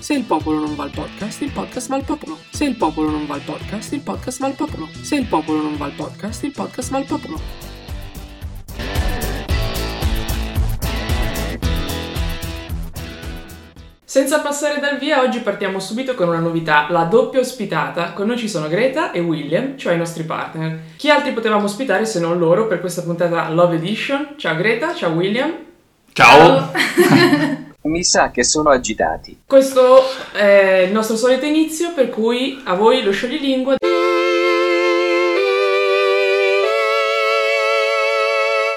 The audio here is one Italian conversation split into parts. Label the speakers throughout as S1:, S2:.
S1: Se il popolo non va al podcast, il podcast va al popolo. Se il popolo non va al podcast, il podcast va al popolo. Se il popolo non va al podcast, il podcast va al popolo. Senza passare dal via, oggi partiamo subito con una novità, la doppia ospitata. Con noi ci sono Greta e William, cioè i nostri partner. Chi altri potevamo ospitare se non loro per questa puntata Love Edition? Ciao Greta, ciao William.
S2: Ciao.
S3: Mi sa che sono agitati.
S1: Questo è il nostro solito inizio, per cui a voi lo scioglilingua.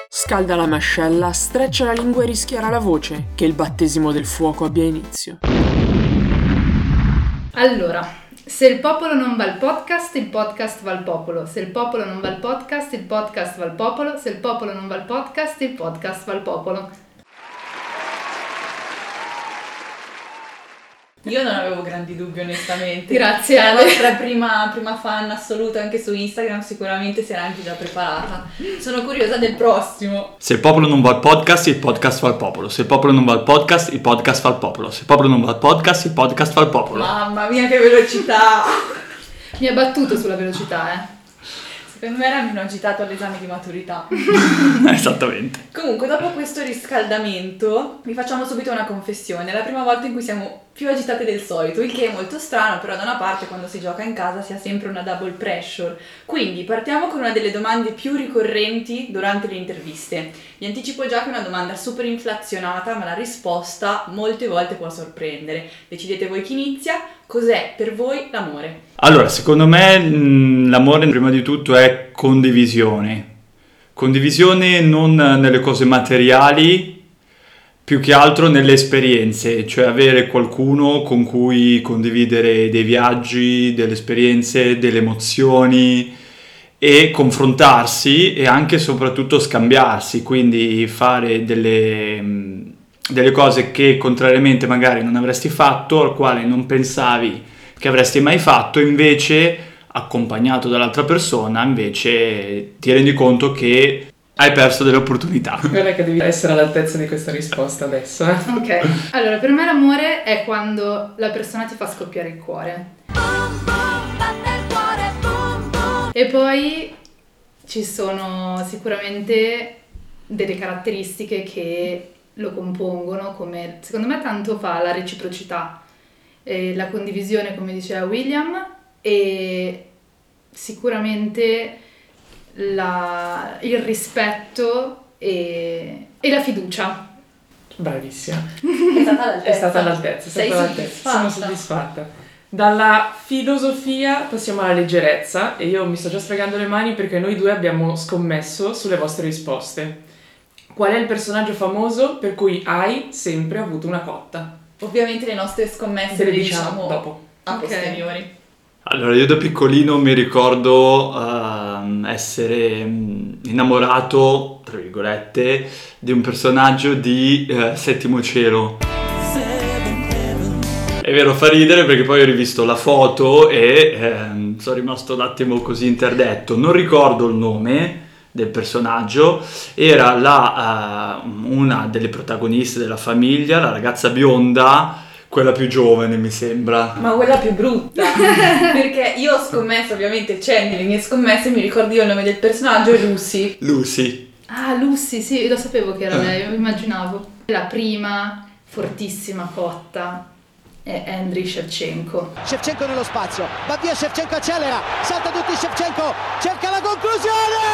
S1: Scalda la mascella, streccia la lingua e rischiara la voce, che il battesimo del fuoco abbia inizio.
S4: Allora, se il popolo non va al podcast, il podcast va al popolo. Se il popolo non va al podcast, il podcast va al popolo. Se il popolo non va al podcast, il podcast va al popolo.
S5: Io non avevo grandi dubbi onestamente.
S4: Grazie,
S5: Cioè, la
S4: Ale.
S5: vostra prima, prima fan assoluta anche su Instagram sicuramente si era anche già preparata. Sono curiosa del prossimo.
S6: Se il popolo non va al podcast, il podcast fa al popolo. Se il popolo non va al podcast, il podcast fa al popolo. Se il popolo non va al podcast, il podcast fa al popolo.
S5: Mamma mia che velocità!
S4: Mi ha battuto sulla velocità, eh.
S5: Secondo me era meno agitato all'esame di maturità.
S6: Esattamente.
S5: Comunque, dopo questo riscaldamento, vi facciamo subito una confessione. È la prima volta in cui siamo più agitate del solito, il che è molto strano, però da una parte quando si gioca in casa si ha sempre una double pressure. Quindi partiamo con una delle domande più ricorrenti durante le interviste. Vi anticipo già che è una domanda super inflazionata, ma la risposta molte volte può sorprendere. Decidete voi chi inizia. Cos'è per voi l'amore?
S6: Allora, secondo me mh, l'amore prima di tutto è condivisione. Condivisione non nelle cose materiali, più che altro nelle esperienze, cioè avere qualcuno con cui condividere dei viaggi, delle esperienze, delle emozioni e confrontarsi e anche e soprattutto scambiarsi, quindi fare delle, mh, delle cose che contrariamente magari non avresti fatto, al quale non pensavi che avresti mai fatto, invece accompagnato dall'altra persona, invece ti rendi conto che hai perso delle opportunità.
S1: Guarda che devi essere all'altezza di questa risposta adesso, eh.
S4: Ok, allora per me l'amore è quando la persona ti fa scoppiare il cuore. E poi ci sono sicuramente delle caratteristiche che lo compongono, come secondo me tanto fa la reciprocità, e la condivisione, come diceva William, e sicuramente la- il rispetto e, e la fiducia.
S1: Bravissima.
S5: È stata all'altezza.
S1: È stata all'altezza, è
S5: Sei
S1: all'altezza.
S5: soddisfatta?
S1: Sono soddisfatta. Dalla filosofia passiamo alla leggerezza e io mi sto già sfregando le mani perché noi due abbiamo scommesso sulle vostre risposte. Qual è il personaggio famoso per cui hai sempre avuto una cotta?
S5: Ovviamente le nostre scommesse
S1: Te le
S5: le
S1: diciamo
S5: diciamo
S1: dopo.
S5: a
S4: Ok.
S5: posteriori.
S6: Allora, io da piccolino mi ricordo ehm, essere mm, innamorato, tra virgolette, di un personaggio di eh, Settimo Cielo. È vero, fa ridere perché poi ho rivisto la foto e ehm, sono rimasto un attimo così interdetto. Non ricordo il nome del personaggio, era la, eh, una delle protagoniste della famiglia, la ragazza bionda, quella più giovane mi sembra.
S5: Ma quella più brutta. Perché io ho scommesso, ovviamente c'è nelle mie scommesse, mi ricordo io il nome del personaggio Lucy.
S6: Lucy.
S4: Ah, Lucy, sì, lo sapevo che era lei, lo immaginavo. La prima, fortissima cotta, è Andriy Shevchenko.
S7: Shevchenko nello spazio, va via Shevchenko accelera, salta tutti Shevchenko, cerca la conclusione!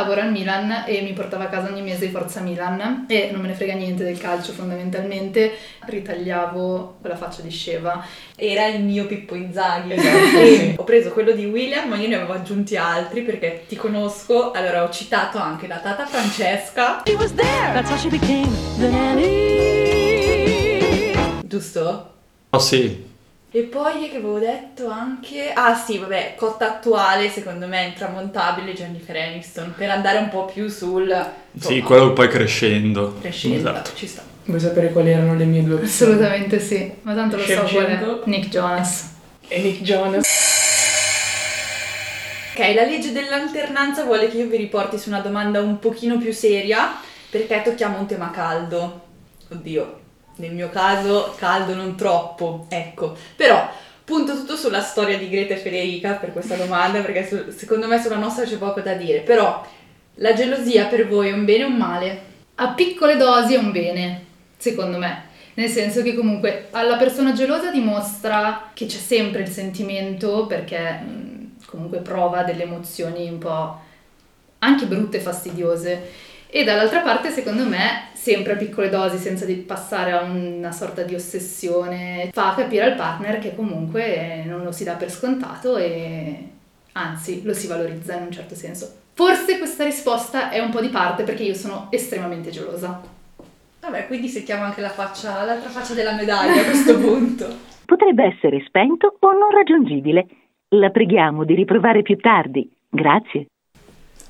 S4: Lavora al Milan e mi portava a casa ogni mese di Forza Milan e non me ne frega niente del calcio fondamentalmente, ritagliavo quella faccia di sceva.
S5: Era il mio Pippo Inzaghi.
S1: Esatto.
S5: Ho preso quello di William, ma io ne avevo aggiunti altri perché ti conosco. Allora ho citato anche la tata Francesca. Giusto?
S6: Oh sì,
S5: E poi che avevo detto anche... Ah sì, vabbè, cotta attuale secondo me è intramontabile Jennifer Aniston per andare un po' più sul...
S6: sì,
S5: insomma,
S6: quello poi crescendo.
S5: Crescendo,
S6: Esatto.
S5: ci sta.
S1: Vuoi sapere quali erano le mie due opzioni?
S4: Assolutamente sì, ma tanto lo so qual. Nick Jonas.
S1: E Nick Jonas.
S5: Ok, la legge dell'alternanza vuole che io vi riporti su una domanda un pochino più seria perché tocchiamo un tema caldo. Oddio, nel mio caso caldo non troppo, ecco. Però punto tutto sulla storia di Greta e Federica per questa domanda perché su- secondo me sulla nostra c'è poco da dire. Però la gelosia per voi è un bene o un male?
S4: A piccole dosi è un bene, secondo me. Nel senso che comunque alla persona gelosa dimostra che c'è sempre il sentimento perché mh, comunque prova delle emozioni un po' anche brutte e fastidiose. E dall'altra parte, secondo me, sempre a piccole dosi, senza di passare a una sorta di ossessione, fa capire al partner che comunque non lo si dà per scontato e anzi lo si valorizza in un certo senso. Forse questa risposta è un po' di parte perché io sono estremamente gelosa.
S5: Vabbè, quindi settiamo anche la faccia, l'altra faccia della medaglia a questo punto.
S8: Potrebbe essere spento o non raggiungibile. La preghiamo di riprovare più tardi. Grazie.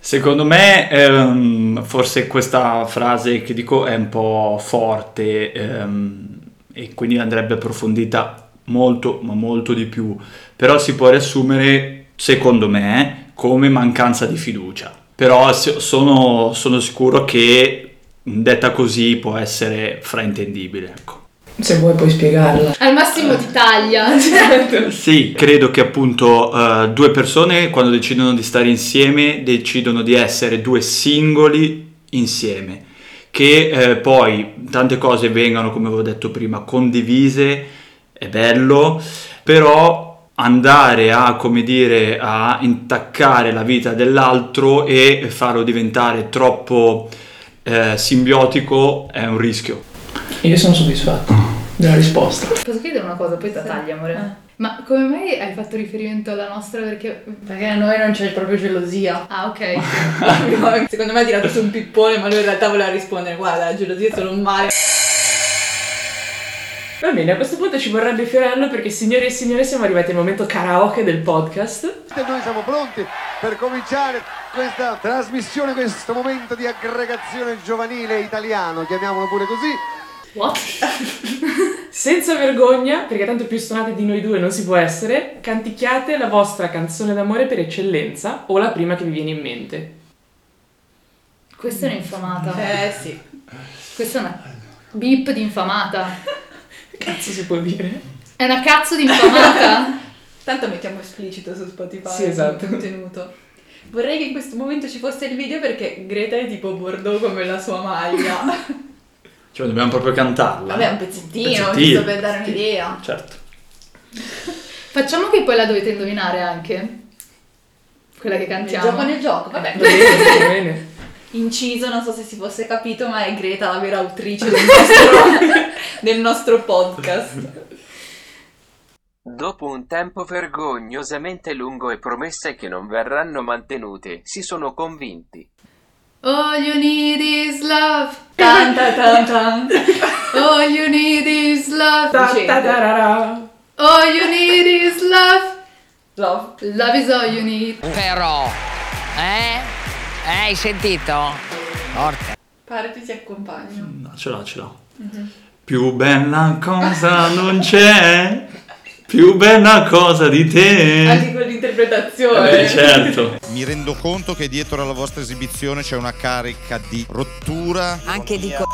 S6: Secondo me, ehm, forse questa frase che dico è un po' forte ehm, e quindi andrebbe approfondita molto, ma molto di più. Però si può riassumere, secondo me, come mancanza di fiducia. Però sono, sono sicuro che detta così può essere fraintendibile. Ecco.
S1: Se vuoi puoi spiegarla.
S4: Al massimo ti taglia.
S6: Sì, credo che appunto eh, due persone quando decidono di stare insieme decidono di essere due singoli insieme, che eh, poi tante cose vengano, come avevo detto prima, condivise, è bello, però andare a, come dire, a intaccare la vita dell'altro e farlo diventare troppo eh, simbiotico è un rischio.
S1: Io sono soddisfatto della risposta.
S4: Posso chiedere una cosa, poi ti taglia, amore? Ma come mai hai fatto riferimento alla nostra perché...
S5: Perché a noi non c'è proprio gelosia.
S4: Ah, ok.
S5: Secondo me ha tirato su un pippone, ma lui in realtà voleva rispondere: Guarda, la gelosia è solo un male.
S1: Va bene, a questo punto ci vorrebbe Fiorello perché signori e signore siamo arrivati al momento karaoke del podcast.
S9: E noi siamo pronti per cominciare questa trasmissione, questo momento di aggregazione giovanile italiano, chiamiamolo pure così.
S4: What?
S1: Senza vergogna, perché tanto più stonate di noi due non si può essere, canticchiate la vostra canzone d'amore per eccellenza o la prima che vi viene in mente.
S4: Questa è un'infamata.
S5: Eh sì.
S4: Questa è una beep di infamata.
S1: Cazzo si può dire?
S4: È una cazzo di infamata.
S5: Tanto mettiamo esplicito su Spotify.
S1: Sì, esatto.
S5: il contenuto. Vorrei che in questo momento ci fosse il video perché Greta è tipo Bordeaux come la sua maglia.
S6: Cioè dobbiamo proprio cantarla.
S5: Vabbè, un pezzettino,
S6: Pezzettino.
S5: giusto per dare un'idea.
S6: Certo.
S4: Facciamo che poi la dovete indovinare anche. Quella che
S5: Nel
S4: cantiamo.
S5: gioco nel gioco, vabbè.
S1: Va bene, va bene.
S5: Inciso, non so se si fosse capito, ma è Greta la vera autrice del nostro, del nostro podcast.
S3: Dopo un tempo vergognosamente lungo e promesse che non verranno mantenute, si sono convinti.
S4: All you need is love.
S5: Tan tan tan tan.
S4: All you need is love.
S1: Ta- ta- tarara.
S4: All you need is love.
S5: Love.
S4: Love is all you need.
S10: Però, eh? Hai sentito? Forte.
S5: Pare ti si accompagno.
S6: No, ce l'ho, ce l'ho. Più bella cosa non c'è, più bella cosa di te.
S5: Anche con l'interpretazione.
S6: Eh, certo.
S11: Mi rendo conto che dietro alla vostra esibizione c'è una carica di rottura.
S10: Anche di co...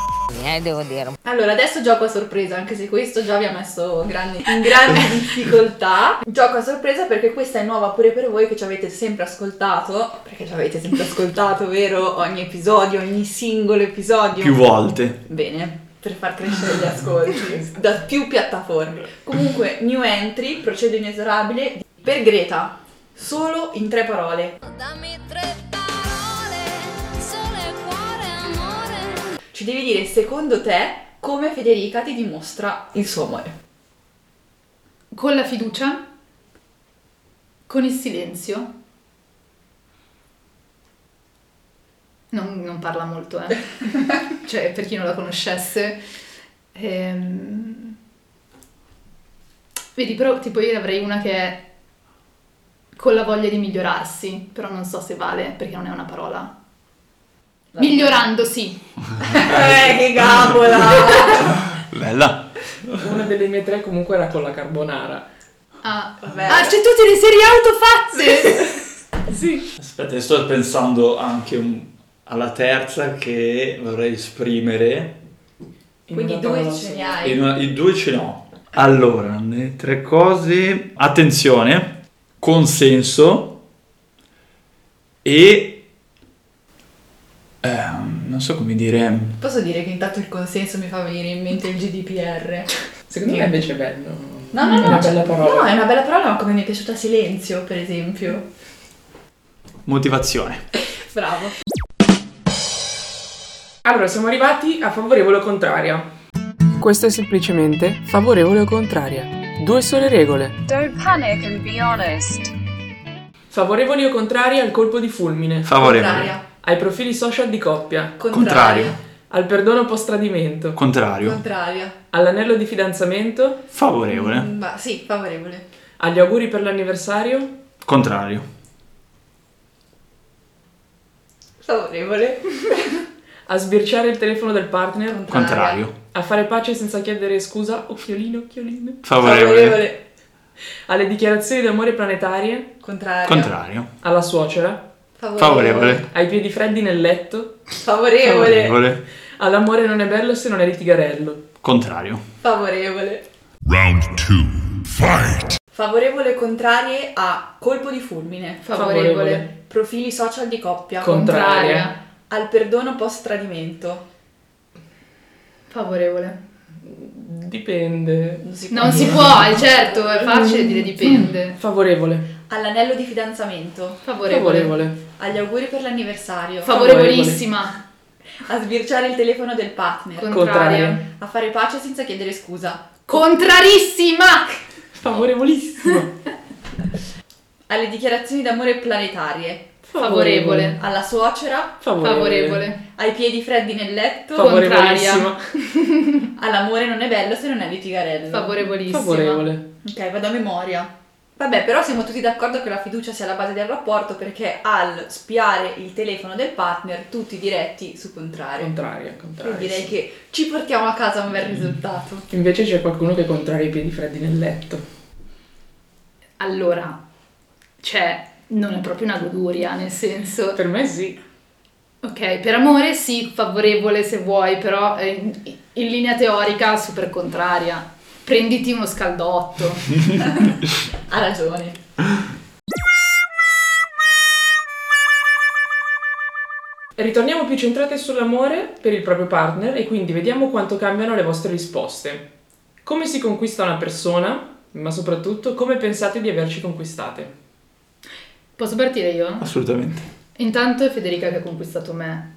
S10: eh, devo dire.
S5: Allora, adesso gioco a sorpresa, anche se questo già vi ha messo grandi- in grandi difficoltà. Gioco a sorpresa perché questa è nuova pure per voi che ci avete sempre ascoltato, perché ci avete sempre ascoltato, vero? Ogni episodio, ogni singolo episodio.
S6: Più volte.
S5: Bene, per far crescere gli ascolti da più piattaforme. Comunque, new entry, procedo inesorabile per Greta. Solo in tre parole. Ci devi dire, secondo te, come Federica ti dimostra il suo amore.
S4: Con la fiducia, con il silenzio. Non, non parla molto, eh. cioè, per chi non la conoscesse. Ehm, Vedi, però tipo io avrei una che è con la voglia di migliorarsi, però non so se vale perché non è una parola. Migliorandosi.
S5: Eh, che gabola!
S6: Bella.
S1: Una delle mie tre comunque era con la carbonara.
S4: Ah,
S5: Vabbè.
S4: ah c'è tutte le serie autofatte!
S1: Sì.
S6: Aspetta, sto pensando anche un- alla terza che vorrei esprimere.
S1: In
S5: Quindi
S1: una
S5: due ce ne
S1: sola.
S5: hai.
S6: Una- I due ce l'ho. Allora, le tre cose. Attenzione, consenso e... ehm, non so come dire...
S5: Posso dire che intanto il consenso mi fa venire in mente il GDPR?
S1: Secondo me invece è bello.
S5: No, no,
S1: È
S5: no.
S1: una
S5: cioè-
S1: bella parola.
S5: No, è una bella parola, ma come mi è piaciuta Silenzio, per esempio.
S6: Motivazione.
S5: Bravo.
S1: Allora, siamo arrivati a favorevole o contraria. Questo è semplicemente favorevole o contraria. Due sole regole.
S11: Don't panic and be honest.
S1: Favorevoli o contrari al colpo di fulmine.
S6: Favorevole.
S5: Contraria.
S1: Ai profili social di coppia.
S6: Contrario.
S1: Al perdono post tradimento.
S6: Contrario.
S5: Contraria.
S1: All'anello di fidanzamento.
S6: Favorevole.
S5: Mm, Ma sì, favorevole.
S1: Agli auguri per l'anniversario.
S6: Contrario.
S5: Favorevole.
S1: A sbirciare il telefono del partner.
S6: Contrario.
S1: A fare pace senza chiedere scusa. Occhiolino, occhiolino.
S6: Favorevole.
S1: Alle dichiarazioni d'amore planetarie.
S5: Contraria.
S6: Contrario.
S1: Alla suocera.
S6: Favorevole.
S1: Ai piedi freddi nel letto.
S5: Favorevole.
S6: Favorevole.
S1: All'amore non è bello se non è litigarello.
S6: Contrario.
S5: Favorevole.
S2: Round 2. Fight!
S5: Favorevole contrarie a colpo di fulmine.
S4: Favorevole.
S5: Profili social di coppia.
S1: Contraria.
S5: Al perdono post tradimento.
S4: Favorevole.
S1: Dipende.
S5: Non si può
S4: Non si
S5: dire.
S4: può, è certo, è facile dire dipende.
S1: Favorevole.
S5: All'anello di fidanzamento.
S4: Favorevole.
S1: Favorevole.
S5: Agli auguri per l'anniversario.
S4: Favorevolissima.
S5: A sbirciare il telefono del partner.
S4: Contraria.
S5: A fare pace senza chiedere scusa.
S4: Contrarissima!
S1: Favorevolissimo.
S5: Alle dichiarazioni d'amore planetarie.
S4: Favorevole.
S5: Alla suocera.
S4: Favorevole.
S5: Ai piedi freddi nel letto.
S1: Favorevolissimo.
S5: All'amore non è bello se non è litigarello.
S4: Favorevolissima.
S1: Favorevole.
S5: Ok, vado a memoria. Vabbè, però siamo tutti d'accordo che la fiducia sia la base del rapporto perché al spiare il telefono del partner tutti diretti su contrario.
S1: Contraria.
S5: Quindi
S1: Contraria.
S5: direi
S1: sì.
S5: che ci portiamo a casa un bel risultato.
S1: Invece c'è qualcuno che contraria i piedi freddi nel letto.
S4: Allora, cioè, non è proprio una goduria, nel senso...
S1: Per me sì.
S4: Ok, per amore sì, favorevole se vuoi, però eh, in, in linea teorica super contraria. Prenditi uno scaldotto.
S5: Ha ragione.
S1: Ritorniamo più centrate sull'amore per il proprio partner e quindi vediamo quanto cambiano le vostre risposte. Come si conquista una persona, ma soprattutto come pensate di averci conquistate.
S4: Posso partire io?
S6: Assolutamente.
S4: Intanto è Federica che ha conquistato me.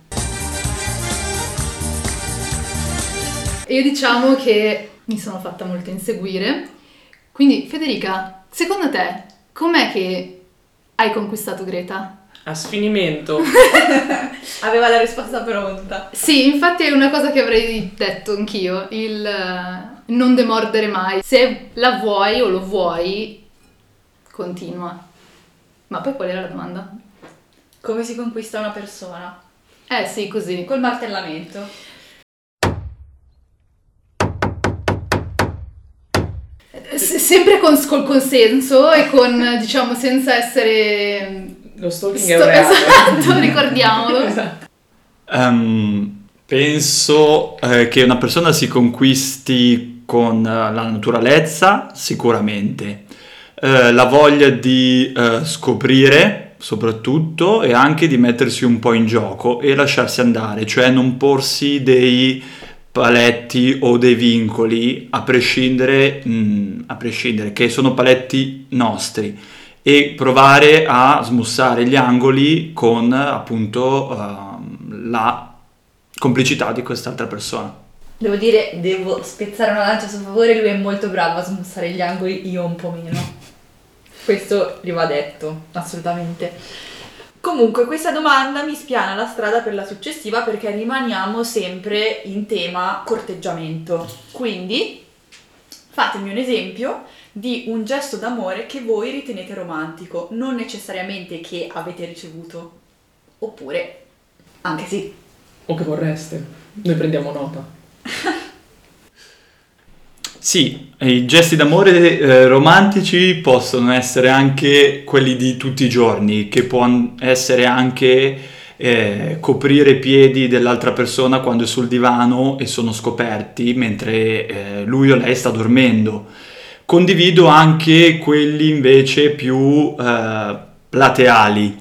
S4: E io diciamo che mi sono fatta molto inseguire. Quindi, Federica, secondo te, com'è che hai conquistato Greta?
S1: A sfinimento.
S5: Aveva la risposta pronta.
S4: Sì, infatti è una cosa che avrei detto anch'io, il eh, non demordere mai. Se la vuoi o lo vuoi, continua. Ma poi qual era la domanda?
S5: Come si conquista una persona?
S4: Eh sì, così.
S5: Col martellamento.
S4: S- sempre con, col consenso e con, diciamo, senza essere...
S1: Lo stalking è
S4: Sto-
S1: un reato.
S4: esatto, ricordiamolo.
S1: Esatto.
S6: Ehm, Penso eh, che una persona si conquisti con eh, la naturalezza, sicuramente, Eh, la voglia di eh, scoprire soprattutto e anche di mettersi un po' in gioco e lasciarsi andare, cioè non porsi dei paletti o dei vincoli a prescindere, mm, a prescindere che sono paletti nostri e provare a smussare gli angoli con appunto ehm, la complicità di quest'altra persona.
S5: Devo dire, devo spezzare una lancia a suo favore, lui è molto bravo a smussare gli angoli, io un po' meno. Questo gli va detto, assolutamente. Comunque, questa domanda mi spiana la strada per la successiva perché rimaniamo sempre in tema corteggiamento. Quindi, fatemi un esempio di un gesto d'amore che voi ritenete romantico, non necessariamente che avete ricevuto, oppure anche sì.
S1: O che vorreste. Noi prendiamo nota.
S6: Sì, i gesti d'amore eh, romantici possono essere anche quelli di tutti i giorni, che può essere anche eh, coprire i piedi dell'altra persona quando è sul divano e sono scoperti mentre eh, lui o lei sta dormendo. Condivido anche quelli invece più eh, plateali,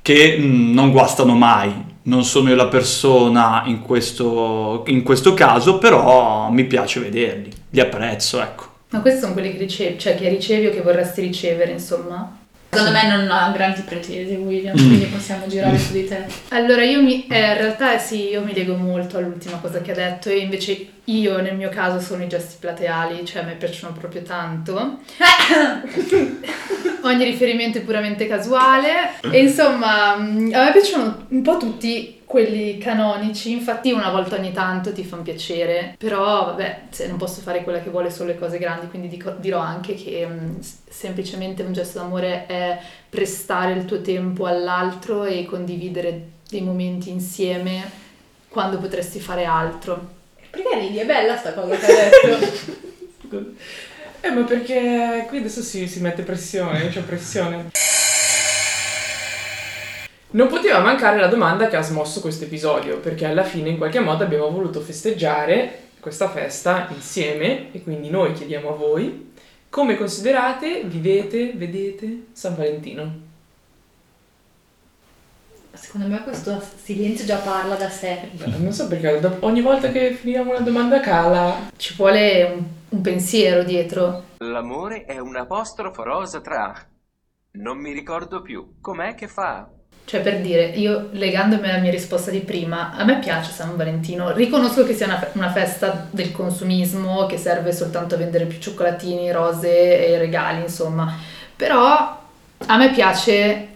S6: che mm, non guastano mai. Non sono io la persona in questo, in questo caso, però mi piace vederli, li apprezzo, ecco.
S4: Ma questi sono quelli che ricevi, cioè che ricevi o che vorresti ricevere, insomma.
S5: Secondo me non ha grandi pretese William,
S6: Mm.
S5: quindi possiamo girare su di te.
S4: Allora, io mi, eh, in realtà sì, io mi lego molto all'ultima cosa che ha detto e invece io nel mio caso sono i gesti plateali, cioè a me piacciono proprio tanto. Ogni riferimento è puramente casuale e insomma mm, a me piacciono un po' tutti quelli canonici, infatti una volta ogni tanto ti fanno piacere, però vabbè, se non posso fare quella che vuole solo le cose grandi, quindi dico- dirò anche che mm, s- semplicemente un gesto d'amore è prestare il tuo tempo all'altro e condividere dei momenti insieme quando potresti fare altro.
S5: Perché ridi? È bella sta cosa che hai detto.
S1: Eh, ma perché qui adesso si, si mette pressione, io c'ho pressione. Non poteva mancare la domanda che ha smosso questo episodio, perché alla fine in qualche modo abbiamo voluto festeggiare questa festa insieme e quindi noi chiediamo a voi come considerate, vivete, vedete San Valentino.
S5: Secondo me questo silenzio già parla da sé.
S1: Non so perché ogni volta che finiamo una domanda cala.
S4: Ci vuole un, un pensiero dietro.
S3: L'amore è un apostrofo rosa tra... Non mi ricordo più. Com'è che fa?
S4: Cioè, per dire, io legandomi alla mia risposta di prima, a me piace San Valentino. Riconosco che sia una, una festa del consumismo che serve soltanto a vendere più cioccolatini, rose e regali, insomma. Però a me piace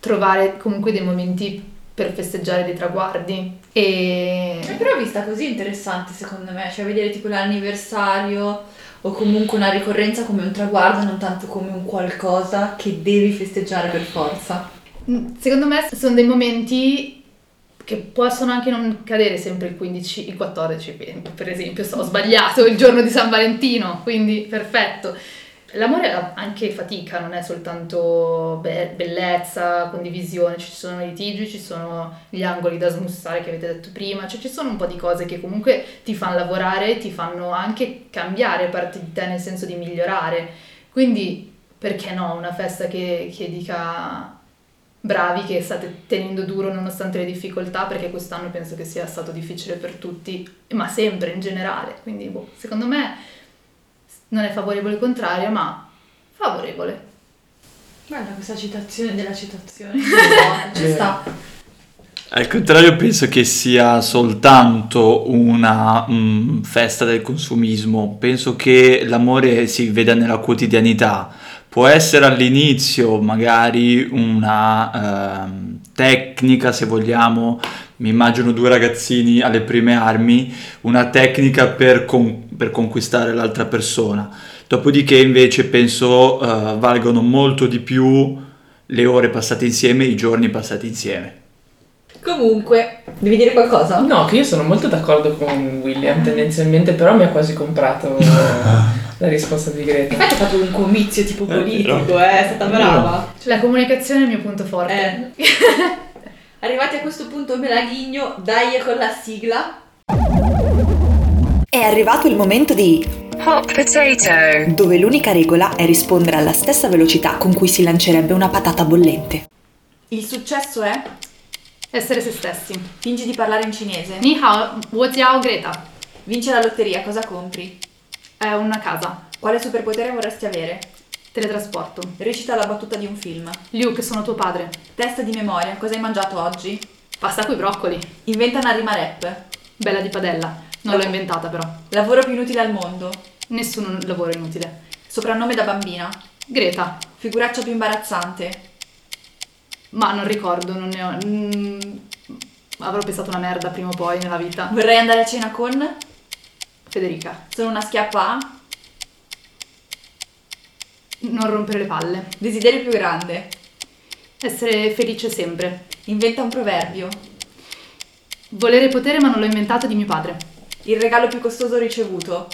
S4: trovare comunque dei momenti per festeggiare dei traguardi. E
S5: Eh, Però vista così interessante secondo me, cioè vedere tipo l'anniversario o comunque una ricorrenza come un traguardo, non tanto come un qualcosa che devi festeggiare per forza.
S4: Secondo me sono dei momenti che possono anche non cadere sempre il 15, il 14, per esempio, so, ho sbagliato il giorno di San Valentino, quindi perfetto. L'amore ha anche fatica, non è soltanto be- bellezza, condivisione, ci sono i litigi, ci sono gli angoli da smussare che avete detto prima, cioè ci sono un po' di cose che comunque ti fanno lavorare, ti fanno anche cambiare parte di te nel senso di migliorare. Quindi perché no, una festa che, che dica bravi che state tenendo duro nonostante le difficoltà, perché quest'anno penso che sia stato difficile per tutti, ma sempre in generale. Quindi, boh, secondo me non è favorevole il contrario, ma favorevole.
S5: Guarda questa citazione della citazione. Ci sta.
S6: Al contrario, penso che sia soltanto una mm, festa del consumismo. Penso che l'amore si veda nella quotidianità. Può essere all'inizio magari una ehm, tecnica, se vogliamo, mi immagino due ragazzini alle prime armi, una tecnica per, con- per conquistare l'altra persona. Dopodiché invece penso eh, valgono molto di più le ore passate insieme, i giorni passati insieme.
S5: Comunque, devi dire qualcosa?
S1: No, che io sono molto d'accordo con William tendenzialmente, però mi ha quasi comprato la risposta di Greta.
S5: Infatti ha fatto un comizio tipo
S6: Eh,
S5: politico, eh, è stata brava.
S4: La comunicazione è il mio punto forte.
S5: Eh. Arrivati a questo punto Melaghigno, dai con la sigla.
S12: È arrivato il momento di
S11: Hot potato.
S12: dove l'unica regola è rispondere alla stessa velocità con cui si lancerebbe una patata bollente.
S5: Il successo è?
S4: Essere se stessi.
S5: Fingi di parlare in cinese.
S4: Ni hao, wo jiao Greta.
S5: Vince la lotteria, cosa compri?
S4: È una casa.
S5: Quale superpotere vorresti avere?
S4: Teletrasporto.
S5: Recita la battuta di un film.
S4: Liu, che sono tuo padre.
S5: Test di memoria, cosa hai mangiato oggi?
S4: Pasta coi broccoli.
S5: Inventa una rima rap.
S4: Bella di padella. Non l'ho inventata però.
S5: Lavoro più inutile al mondo.
S4: Nessun lavoro inutile.
S5: Soprannome da bambina.
S4: Greta.
S5: Figuraccia più imbarazzante.
S4: Ma non ricordo, non ne ho... mm, avrò pensato una merda prima o poi nella vita.
S5: Vorrei andare a cena con?
S4: Federica.
S5: Sono una schiappa a?
S4: Non rompere le palle.
S5: Desiderio più grande.
S4: Essere felice sempre.
S5: Inventa un proverbio.
S4: Volere potere ma non l'ho inventato di mio padre.
S5: Il regalo più costoso ricevuto.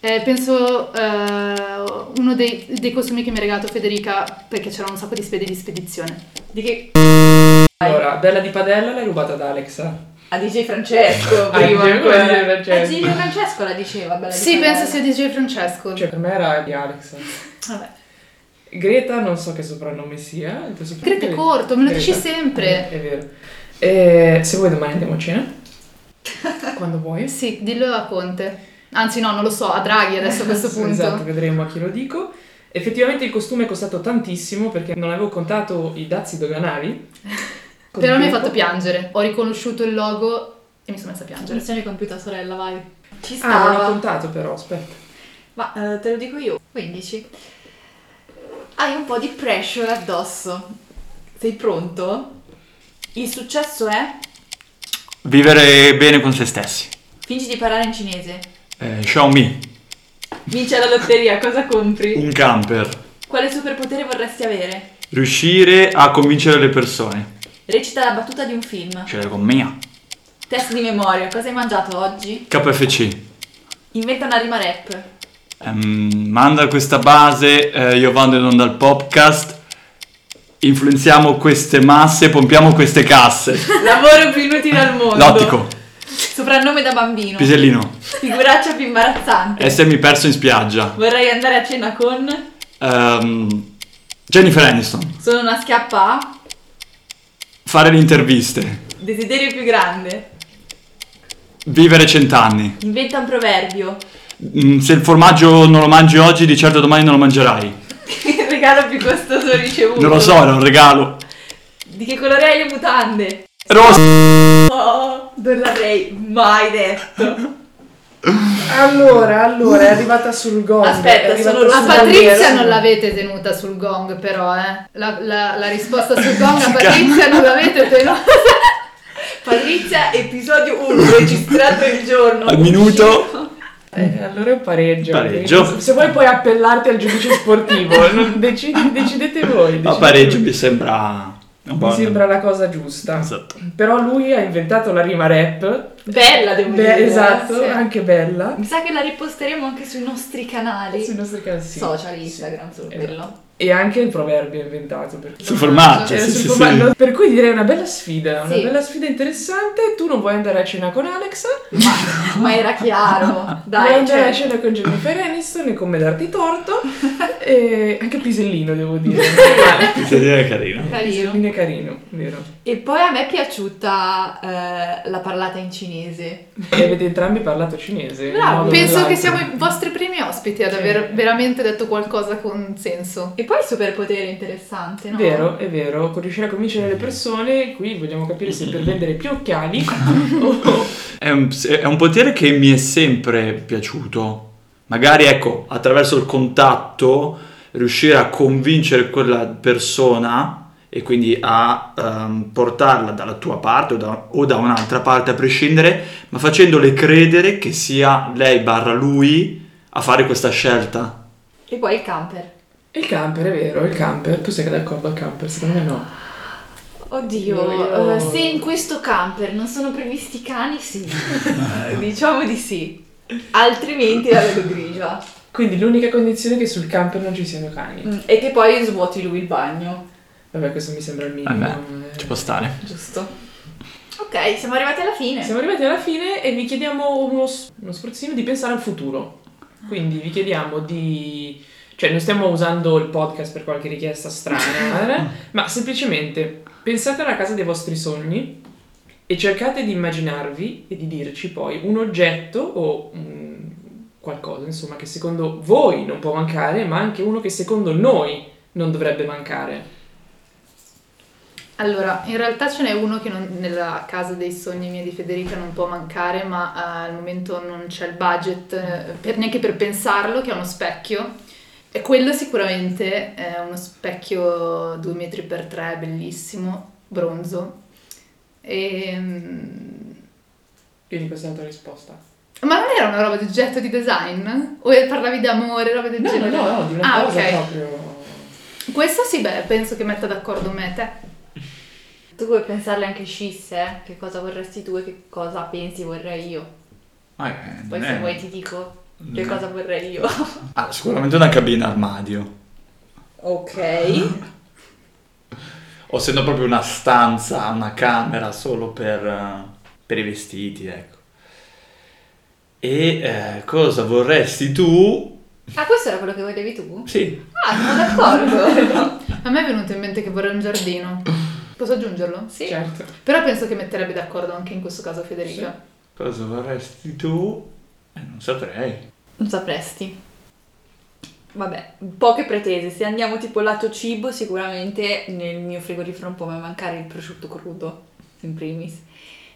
S4: Eh, penso eh, uno dei, dei costumi che mi ha regalato Federica perché c'erano un sacco di spedi di spedizione.
S5: Di che?
S1: Allora, Bella di Padella l'hai rubata da Alexa.
S5: A DJ Francesco prima
S1: DJ
S5: ancora.
S1: Francesco.
S5: Eh, DJ Francesco la diceva, bella
S4: Sì, penso sia DJ Francesco.
S1: Cioè, per me era di Alexa.
S5: Vabbè.
S1: Greta non so che soprannome sia. il tuo soprannome
S4: Greta è corto, me lo dici sempre.
S1: È vero. Eh, se vuoi domani andiamo a cena. Quando vuoi.
S4: Sì, dillo a Conte. Anzi no, non lo so, a Draghi adesso a questo
S1: Sì,
S4: punto.
S1: Esatto, vedremo a chi lo dico. Effettivamente il costume è costato tantissimo perché non avevo contato i dazi doganali. Con
S4: Però mi ha fatto piangere. Ho riconosciuto il logo e mi sono messa a piangere.
S5: Missione compiuta sorella, vai. Ci
S1: Ah, non ho
S5: stava.
S1: contato però, aspetta.
S5: Ma eh, te lo dico io. 15. Hai un po' di pressure addosso. Sei pronto? Il successo è?
S6: Vivere bene con se stessi.
S5: Fingi di parlare in cinese.
S6: Eh, Xiaomi,
S5: Vince la lotteria, cosa compri?
S6: un camper.
S5: Quale superpotere vorresti avere?
S6: Riuscire a convincere le persone.
S5: Recita la battuta di un film.
S6: Ce l'hai con me.
S5: Test di memoria, cosa hai mangiato oggi?
S6: KFC.
S5: Inventa una rima rap.
S6: Ehm, manda questa base, eh, io vado in onda al podcast. Influenziamo queste masse, pompiamo queste casse.
S5: Lavoro più inutile al mondo.
S6: L'ottico,
S5: Soprannome da bambino.
S6: pisellino,
S5: Figuraccia più imbarazzante.
S6: essermi perso in spiaggia.
S5: Vorrei andare a cena con.
S6: Ehm, Jennifer Aniston,
S5: Sono una schiappa.
S6: Fare le interviste,
S5: Desiderio più grande.
S6: vivere cent'anni.
S5: Inventa un proverbio.
S6: Mm, se il formaggio non lo mangi oggi, di certo domani non lo mangerai.
S5: Il regalo più costoso ricevuto.
S6: Non lo so, era un regalo.
S5: Di che colore hai le mutande?
S6: Rosso.
S5: Oh, non l'avrei mai detto.
S1: Allora, allora, è arrivata sul gong.
S5: Aspetta, sono
S4: A Patrizia non l'avete tenuta sul gong però, eh. La, la- la risposta sul gong a Patrizia non l'avete tenuta.
S5: Patrizia, episodio 1, registrato il giorno.
S6: Al minuto.
S1: Eh, allora è un pareggio.
S6: Pareggio.
S1: Se- Se vuoi puoi appellarti al giudice sportivo, non- decidi- decidete voi. Decidete
S6: pareggio
S1: voi.
S6: mi sembra
S1: Mi sembra la cosa giusta.
S6: Esatto.
S1: Però lui ha inventato la rima rap.
S5: Bella, devo
S1: Beh,
S5: dire.
S1: esatto,
S5: sì.
S1: anche bella.
S5: Mi sa che la riposteremo anche sui nostri canali.
S1: Sui nostri casi.
S5: Social, Instagram, solo
S1: Sì.
S5: quello.
S1: E anche il proverbio è inventato. Per,
S6: Sul formaggio,
S1: Era
S6: sì, sì,
S1: formaggio.
S6: sì.
S1: Per cui direi una bella sfida, una
S5: Sì.
S1: bella sfida interessante. Tu non vuoi andare a cena con Alexa,
S5: Ma era chiaro.
S1: vuoi
S5: Dai,
S1: andare
S5: cioè,
S1: a cena con Jennifer Aniston e come darti torto. e anche Pisellino, devo dire.
S6: Pisellino è carino.
S5: carino.
S1: Pisellino è carino, vero.
S5: E poi a me è piaciuta eh, la parlata in cinese.
S1: E avete entrambi parlato cinese.
S5: Bravo.
S4: Penso che siamo i vostri primi ospiti ad aver veramente detto qualcosa con senso.
S5: E poi il superpotere interessante, no?
S1: Vero, è vero, con riuscire a convincere le persone, qui vogliamo capire se per vendere più occhiali o...
S6: È un, è un potere che mi è sempre piaciuto. Magari, ecco, attraverso il contatto riuscire a convincere quella persona e quindi a ehm, portarla dalla tua parte o da, o da un'altra parte a prescindere, ma facendole credere che sia lei barra lui a fare questa scelta.
S5: E poi il camper.
S1: Il camper, è vero, il camper. Tu sei d'accordo al camper? Secondo me no.
S5: Oddio,
S1: Io-
S5: eh, se in questo camper non sono previsti cani, sì. diciamo di sì. Altrimenti la vedo grigia.
S1: Quindi l'unica condizione è che sul camper non ci siano cani.
S5: Mm, E che poi svuoti lui il bagno,
S1: Vabbè, questo mi sembra il minimo.
S6: Vabbè,
S1: eh.
S6: ci può stare.
S5: giusto? Ok, siamo arrivati alla fine.
S1: Siamo arrivati alla fine e vi chiediamo uno, s- uno sforzino di pensare al futuro. Quindi vi chiediamo di... Cioè, non stiamo usando il podcast per qualche richiesta strana, eh, ma semplicemente pensate alla casa dei vostri sogni e cercate di immaginarvi e di dirci poi un oggetto o un qualcosa, insomma, che secondo voi non può mancare, ma anche uno che secondo noi non dovrebbe mancare.
S4: Allora, in realtà ce n'è uno che non- nella casa dei sogni mia di Federica non può mancare, ma eh, al momento non c'è il budget eh, per- neanche per pensarlo, che è uno specchio. E quello sicuramente è uno specchio 2 metri per 3, bellissimo, bronzo. E, mm,
S1: Quindi questa è la tua risposta.
S4: ma non era una roba di oggetto di design? O parlavi di amore, roba del
S1: No, no,
S4: genere?
S1: no, no, di una
S4: ah,
S1: cosa
S4: ok.
S1: proprio...
S4: Questo sì, beh, penso che metta d'accordo me e te.
S5: Tu puoi pensarle anche scisse, eh? che cosa vorresti tu e che cosa pensi vorrei io.
S6: Ah, eh,
S5: Poi se
S6: è-
S5: vuoi ti dico che cosa vorrei io.
S6: Ah, sicuramente una cabina armadio.
S5: ok.
S6: O se no proprio una stanza, una camera solo per, eh, per i vestiti, ecco. E eh, cosa vorresti tu?
S5: Ah, questo era quello che volevi tu?
S6: Sì.
S5: Ah, sono d'accordo.
S4: A me è venuto in mente che vorrei un giardino. Posso aggiungerlo?
S5: Sì.
S1: Certo.
S4: Però penso che metterebbe d'accordo anche in questo caso Federica.
S6: Cosa vorresti tu? Eh, non saprei.
S5: Non sapresti. Vabbè, poche pretese. Se andiamo tipo lato cibo, sicuramente nel mio frigorifero non può mai mancare il prosciutto crudo, in primis.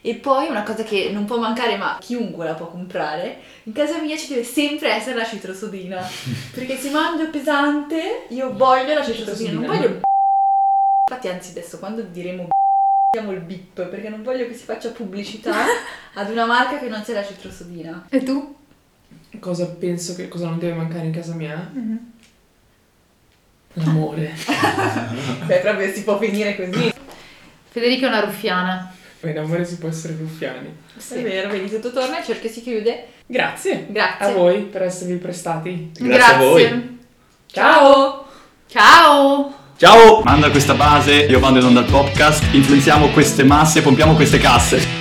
S5: E poi una cosa che non può mancare, ma chiunque la può comprare, in casa mia ci deve sempre essere la citrosodina. Perché se mangio pesante, io voglio la citrosodina, non voglio il Infatti, anzi, adesso quando diremo diamo il bip, perché non voglio che si faccia pubblicità ad una marca che non c'è la citrosodina.
S4: E tu?
S1: Cosa penso che cosa non deve mancare in casa mia? L'amore.
S5: Beh, proprio si può finire così.
S4: Federica è una ruffiana.
S1: In amore si può essere ruffiani.
S5: È vero, vedi, tutto torna, il cerchio si chiude.
S1: Grazie.
S5: Grazie.
S1: A voi per esservi prestati.
S6: Grazie a voi.
S5: Ciao!
S4: Ciao!
S6: Ciao! Manda questa base, io vado in onda al podcast, influenziamo queste masse, pompiamo queste casse.